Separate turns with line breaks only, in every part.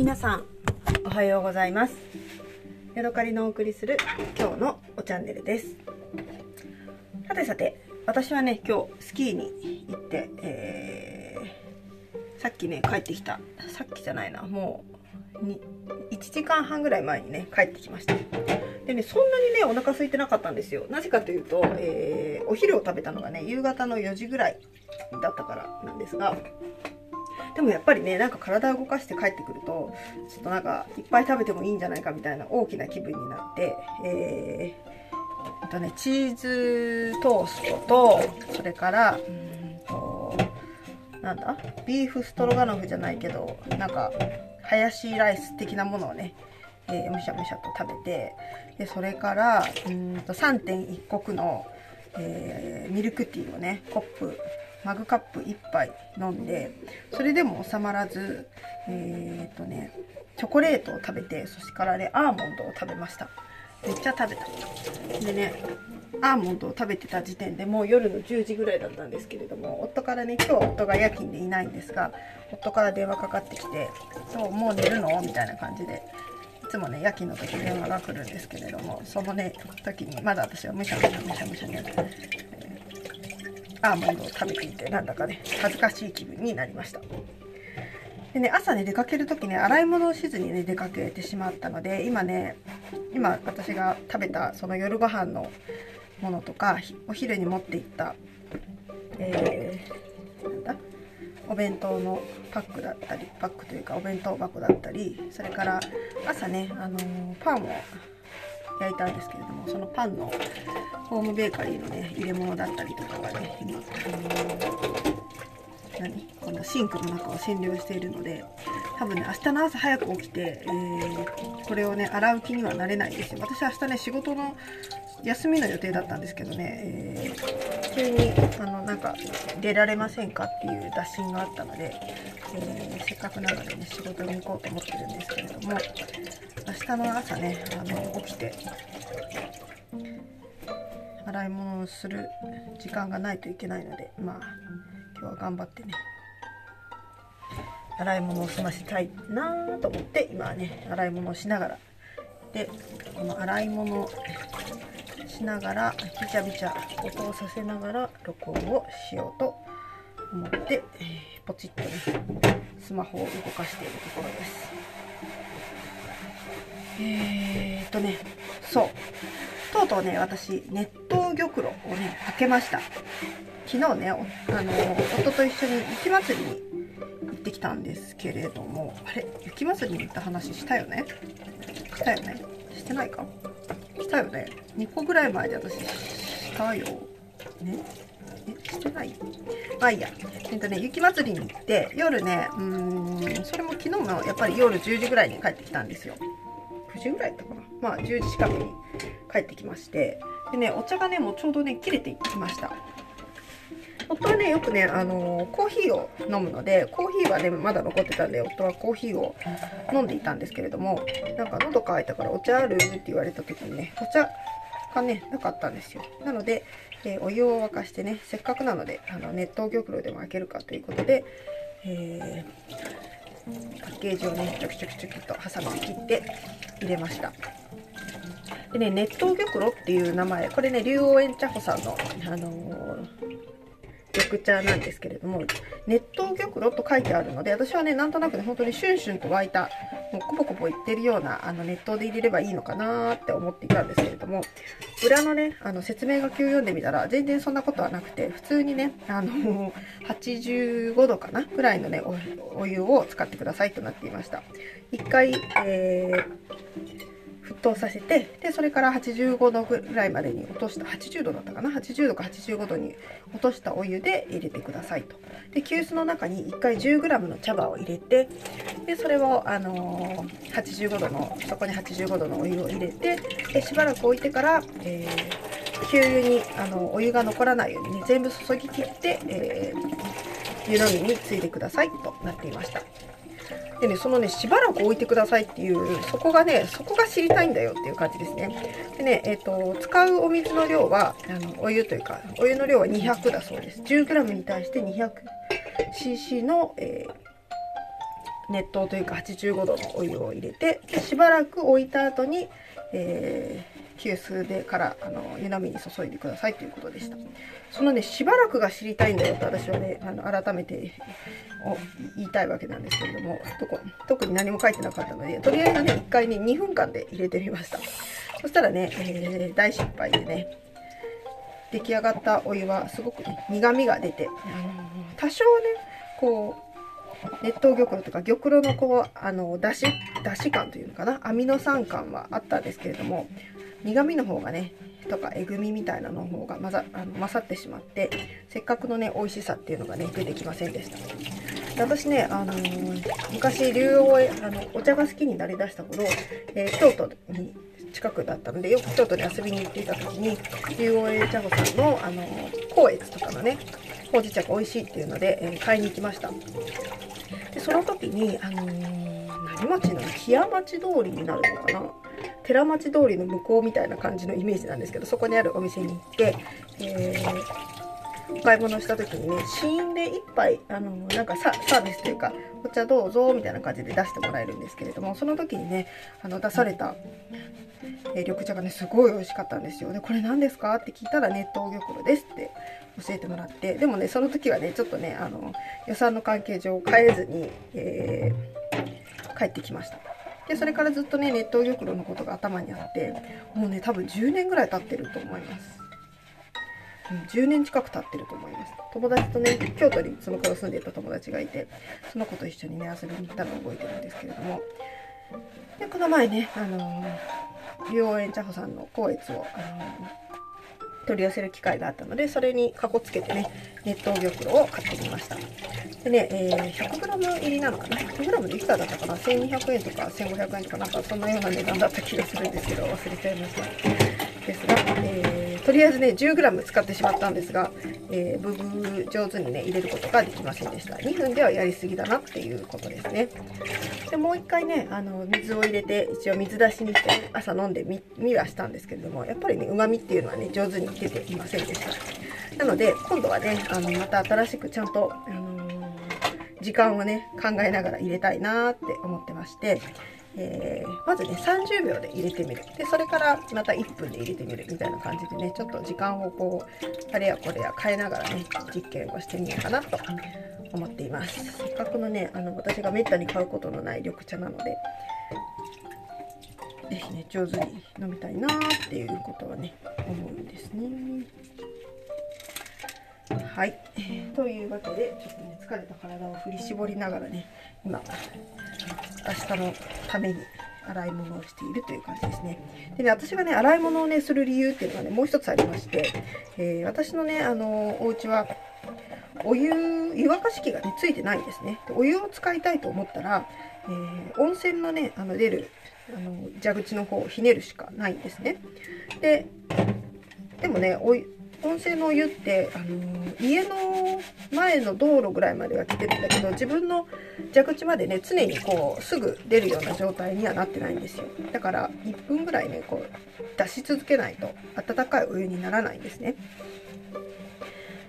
皆さんおはようございます。ヤドカリのお送りする今日のおチャンネルです。さてさて私はね今日スキーに行って、えー、さっきね帰ってきた。さっきじゃないなもう1時間半ぐらい前にね帰ってきました。でねそんなにねお腹空いてなかったんですよ。なぜかというと、えー、お昼を食べたのがね夕方の4時ぐらいだったからなんですがでもやっぱりねなんか体を動かして帰ってくるとちょっとなんかいっぱい食べてもいいんじゃないかみたいな大きな気分になってえー、とねチーズトーストとそれからうんとなんだ？ビーフストロガノフじゃないけどなんかハヤシライス的なものをねえー、むしゃむしゃと食べてでそれからうんと3.1石の、えー、ミルクティーをねコップマグカップ1杯飲んでそれでも収まらずえー、っとねチョコレートを食べてそしてからねアーモンドを食べましためっちゃ食べたでねアーモンドを食べてた時点でもう夜の10時ぐらいだったんですけれども夫からね今日は夫が夜勤でいないんですが夫から電話かかってきて「そうもう寝るの?」みたいな感じでいつもね夜勤の時電話が来るんですけれどもそのね時にまだ私はむしゃむしゃむしゃむしゃに、えー、アーモンドを食べていてなんだかね恥ずかしい気分になりました。でね朝ね出かける時ね洗い物をしずにね出かけてしまったので今ね今私が食べたその夜ご飯のものとかお昼に持っていったえー、なんだ？お弁当のパックだったりパックというかお弁当箱だったりそれから朝ね、あのー、パンを焼いたんですけれどもそのパンのホームベーカリーのね入れ物だったりとかがね今、あのー、何？このシンクの中を占領しているので多分ね明日の朝早く起きて、えー、これをね洗う気にはなれないですよ。私明日ね仕事の休みの予定だったんですけどね、えー、急にあのなんか出られませんかっていう打診があったので、えー、せっかくなのでね仕事に行こうと思ってるんですけれども明日の朝ねあの起きて洗い物をする時間がないといけないのでまあ今日は頑張ってね洗い物を済ませたいなと思って今はね洗い物をしながら。でこの洗い物をしながらびちゃびちゃ音をさせながら録音をしようと思って、えー、ポチッとねスマホを動かしているところです。えー、っとねそう。とうとうね私熱湯玉露をね開けました。昨日ねあの夫と一緒に雪祭りに行ってきたんですけれどもあれ雪祭りに行った話したよね？したよね？してないか？したよね？2個ぐらい前で私したよね？えしてない？まあいいや。えっとね雪祭りに行って夜ねうーんそれも昨日もやっぱり夜10時ぐらいに帰ってきたんですよ。時ぐらいだったかな。まあ10時近くに帰ってきまして。でねお茶がねもうちょうどね切れてきました。夫はねよくね、あのー、コーヒーを飲むのでコーヒーはねまだ残ってたんで夫はコーヒーを飲んでいたんですけれどもなんか喉乾いたからお茶あるって言われた時にねお茶がねなかったんですよ。なので、えー、お湯を沸かしてねせっかくなのであの熱湯玉露でも開けるかということで、えー、パッケージをねちょきちょきちょきとハサミで切って入れましたでね熱湯玉露っていう名前これね竜王園茶穂さんの、あのー緑茶なんですけれども熱湯玉露と書いてあるので私はねなんとなくね本当にシュンシュンと沸いたもうコボコボいってるようなあの熱湯で入れればいいのかなって思っていたんですけれども裏のねあの説明書きを読んでみたら全然そんなことはなくて普通にねあの85度かなぐらいのねお湯を使ってくださいとなっていました。1回、えー沸騰させてでそれから85度ぐらいまでに落とした80度だったかな？80度か85度に落としたお湯で入れてくださいとで急須の中に1回 10g の茶葉を入れてでそれを、あのー、85度のそこに85度のお湯を入れてでしばらく置いてから、えー、給油にあのお湯が残らないように、ね、全部注ぎ切って、えー、湯飲みについでくださいとなっていました。でね、そのね、しばらく置いてくださいっていう、そこがね、そこが知りたいんだよっていう感じですね。でね、えっ、ー、と、使うお水の量は、あの、お湯というか、お湯の量は200だそうです。10g に対して 200cc の、えー、熱湯というか85度のお湯を入れてしばらく置いた後に、え、急須でからあの湯飲みに注いでくださいということでした。そのねしばらくが知りたいんだよと私はねあの改めて言いたいわけなんですけれども特に何も書いてなかったのでとりあえずね1回ね2分間で入れてみました。そしたらね、えー、大失敗でね出来上がったお湯はすごく、ね、苦みが出て、多少ねこう熱湯玉露とか玉露のこうあのだしだし感というのかなアミノ酸感はあったんですけれども苦みの方がねとかえぐみみたいなの方が混ざあの勝ってしまってせっかくのね美味しさっていうのがね出てきませんでした。私ね、あのー、昔竜王へあのお茶が好きになりだした頃、えー、京都に近くだったのでよく京都に遊びに行っていた時に竜王へ茶子さんの、あのー、光悦とかのねほうじ茶が美味しいっていうので、えー、買いに行きました。でその時に、あのー、何町なの？木屋町通りになるのかな？寺町通りの向こうみたいな感じのイメージなんですけどそこにあるお店に行って、えー、お買い物した時にね試飲で1杯あのなんかサービスというかお茶どうぞみたいな感じで出してもらえるんですけれどもその時にねあの出された、え、緑茶がねすごい美味しかったんですよ。でこれ何ですかって聞いたら熱湯玉露ですって教えてもらってでもねその時はねちょっとねあの予算の関係上変えずに、えー、帰ってきました。でそれからずっとね熱湯玉露のことが頭にあってもうね多分10年ぐらい経ってると思います。10年近く経ってると思います。友達とね京都にその頃住んでた友達がいてその子と一緒にね遊びに行ったのを覚えてるんですけれども。でこの前ねあのー、龍王園茶穂さんの光悦を、あのー取り寄せる機会があったのでそれにかこつけてね熱湯玉露を買ってみました。でね、えー、100g 入りなのかな？100g でいくらだったかな？1200円とか1500円とかなんかそんなような値段だった気がするんですけど忘れちゃいました。ですが、とりあえずね 10g 使ってしまったんですが、えー、ブブ上手にね入れることができませんでした。2分ではやりすぎだなっていうことですね。でもう一回ねあの水を入れて一応水出しにして、ね、朝飲んでみみはしたんですけれどもやっぱりねうまみっていうのはね上手に出ていませんでした。なので今度はねあのまた新しくちゃんと、あのー、時間をね考えながら入れたいなって思ってましてえー、まずね30秒で入れてみる。でそれからまた1分で入れてみるみたいな感じでねちょっと時間をこうあれやこれや変えながらね実験をしてみようかなと思っています。せっかくのねあの私がめったに買うことのない緑茶なので是非ね上手に飲みたいなっていうことはね思うんですね。はい、というわけでちょっとね疲れた体を振り絞りながらね今明日のために洗い物をしているという感じですね。でね、私がね、洗い物をね、する理由っていうのがね、もう一つありまして、えー、私のね、あの、お家は、お湯、湯沸かし器がね、ついてないんですね。でお湯を使いたいと思ったら、えー、温泉のね、あの、出る、あの、蛇口の方をひねるしかないんですね。で、でもね、お湯、温泉のお湯って、あのー、家の前の道路ぐらいまでは来てるんだけど自分の蛇口までね常にこうすぐ出るような状態にはなってないんですよ。だから1分ぐらいねこう出し続けないと温かいお湯にならないんですね、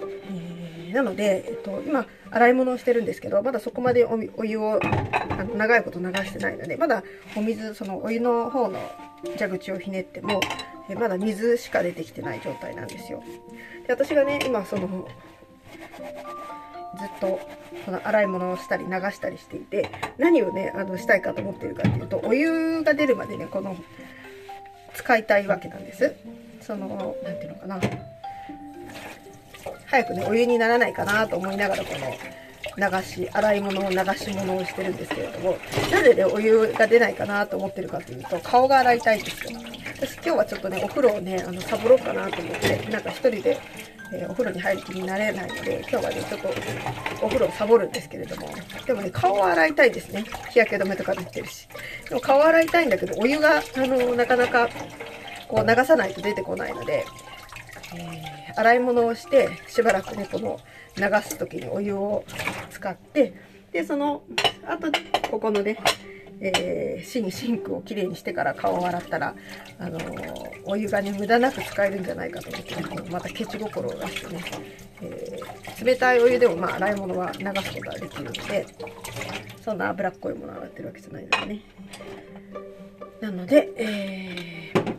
えー、なので、えっと、今洗い物をしてるんですけどまだそこまでお湯をあの長いこと流してないのでまだお水そのお湯の方の蛇口をひねってもえまだ水しか出てきてない状態なんですよ。で私がね今そのずっとこの洗い物をしたり流したりしていて何をねあのしたいかと思ってるかっていうとお湯が出るまでねこの使いたいわけなんです。その何ていうのかな。早くねお湯にならないかなと思いながらこの流し洗い物を流し物をしてるんですけれどもなぜねお湯が出ないかなと思ってるかというと顔が洗いたいんですよ。私今日はちょっとねお風呂をねあのサボろうかなと思ってなんか一人で、えー、お風呂に入る気になれないので今日はねちょっとお風呂をサボるんですけれどもでもね顔を洗いたいですね。日焼け止めとか塗ってるし。でも顔洗いたいんだけどお湯があのなかなかこう流さないと出てこないので、えー、洗い物をしてしばらくねこの流す時にお湯を使ってでそのあとここのねえー、シンシンクをきれいにしてから顔を洗ったら、あのー、お湯がね無駄なく使えるんじゃないかと思って、またケチ心を出してね、えー、冷たいお湯でもまあ洗い物は流すことができるのでそんな脂っこいものを洗ってるわけじゃないのでね。なので、えー、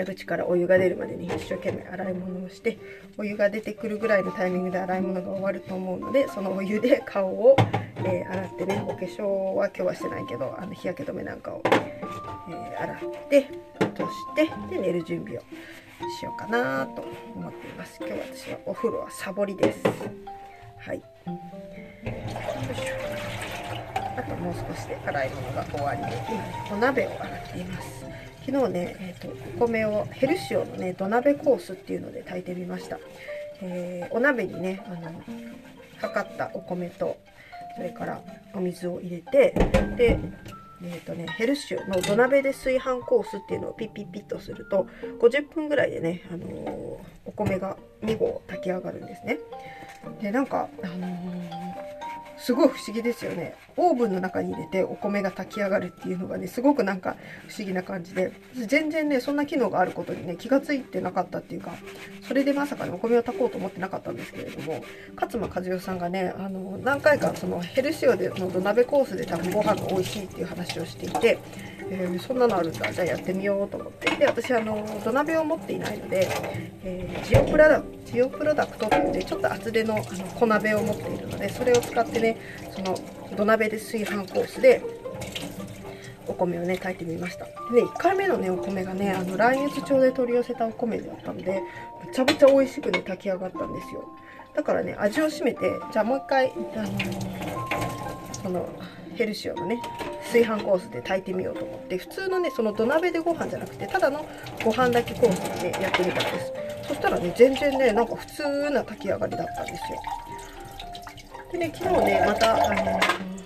蛇口からお湯が出るまでに一生懸命洗い物をしてお湯が出てくるぐらいのタイミングで洗い物が終わると思うのでそのお湯で顔を、えー、洗ってねお化粧は今日はしてないけどあの日焼け止めなんかを、えー、洗って落としてで寝る準備をしようかなと思っています。今日私はお風呂はサボりです。はい。よいしょあともう少しで洗い物が終わりで今お鍋を洗っています昨日ね、えーと、お米をヘルシオのね土鍋コースっていうので炊いてみました、えー、お鍋にねあの測ったお米とそれからお水を入れてでえーとね、ヘルシオの土鍋で炊飯コースっていうのをピッピッピッとすると50分ぐらいでね、あのー、お米が2合炊き上がるんですね。でなんか、あのーすごい不思議ですよね。オーブンの中に入れてお米が炊き上がるっていうのがねすごくなんか不思議な感じで。全然ねそんな機能があることにね気が付いてなかったっていうかそれでまさかねお米を炊こうと思ってなかったんですけれども勝間和代さんがねあの何回かそのヘルシオでの土鍋コースで多分ご飯が美味しいっていう話をしていてえー、そんなのあるんだ。じゃあやってみようと思って。で私あの土鍋を持っていないので、えー、ジオプラダジオプロダクトというねちょっと厚手のあの小鍋を持っているのでそれを使ってねその土鍋で炊飯コースでお米をね炊いてみました。で1回目のねお米がねあの来月町で取り寄せたお米だったのでめちゃめちゃ美味しくね炊き上がったんですよ。だからね味を占めてじゃあもう一回あのそのヘルシオのね炊飯コースで炊いてみようと思って普通のねその土鍋でご飯じゃなくてただのご飯だけコースで、ね、やってみたんです。そしたらね全然ねなんか普通な炊き上がりだったんですよ。でね昨日ねまたあの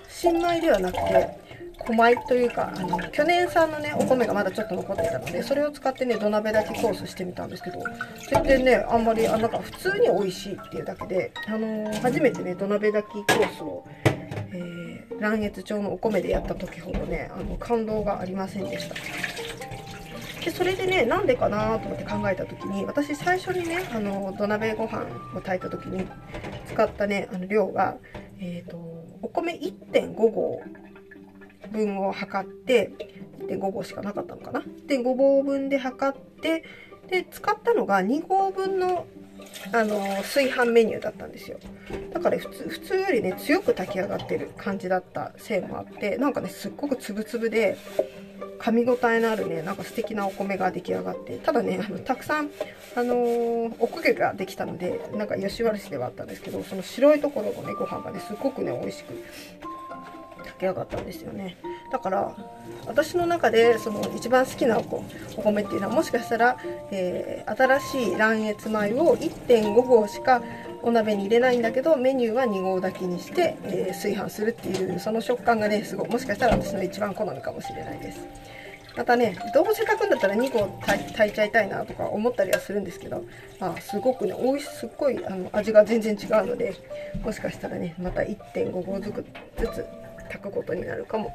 新米ではなくて小米というかあの去年産のねお米がまだちょっと残ってたのでそれを使ってね土鍋炊きコースしてみたんですけど全然ねあんまりあなんか普通に美味しいっていうだけであの初めてね土鍋炊きコースをえー、蘭越町のお米でやった時ほどねあの感動がありませんでした。でそれでねなんでかなと思って考えた時に私最初にねあの土鍋ご飯を炊いた時に使ったねあの量が、えーと、お米1.5合分を測って1.5合しかなかったのかな。1.5合分で測ってで使ったのが2合分のあの炊飯メニューだったんですよ。だから普通普通よりね強く炊き上がってる感じだったせいもあってなんかねすっごくつぶつぶで噛み応えのあるねなんか素敵なお米が出来上がってただねあのたくさんあのー、おこげができたのでなんか吉原市ではあったんですけどその白いところのねご飯がねすっごくね美味しく炊き上がったんですよね。だから私の中でその一番好きなお米っていうのはもしかしたら、えー、新しい卵越米を1.5合しかお鍋に入れないんだけどメニューは2合炊きにして、えー、炊飯するっていうその食感がねすごいもしかしたら私の一番好みかもしれないです。またねどうせ炊くんだったら2合炊いちゃいたいなとか思ったりはするんですけど、まあ、すごくね美味しすっごいあの味が全然違うのでもしかしたらねまた1.5合ずつ炊くことになるかも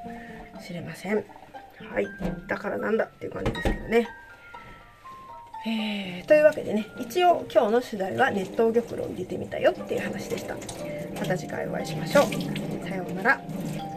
しれません。はい。だからなんだっていう感じですけどね。えー、というわけでね一応今日の取材は熱湯玉露を入れてみたよっていう話でした。また次回お会いしましょう。さようなら。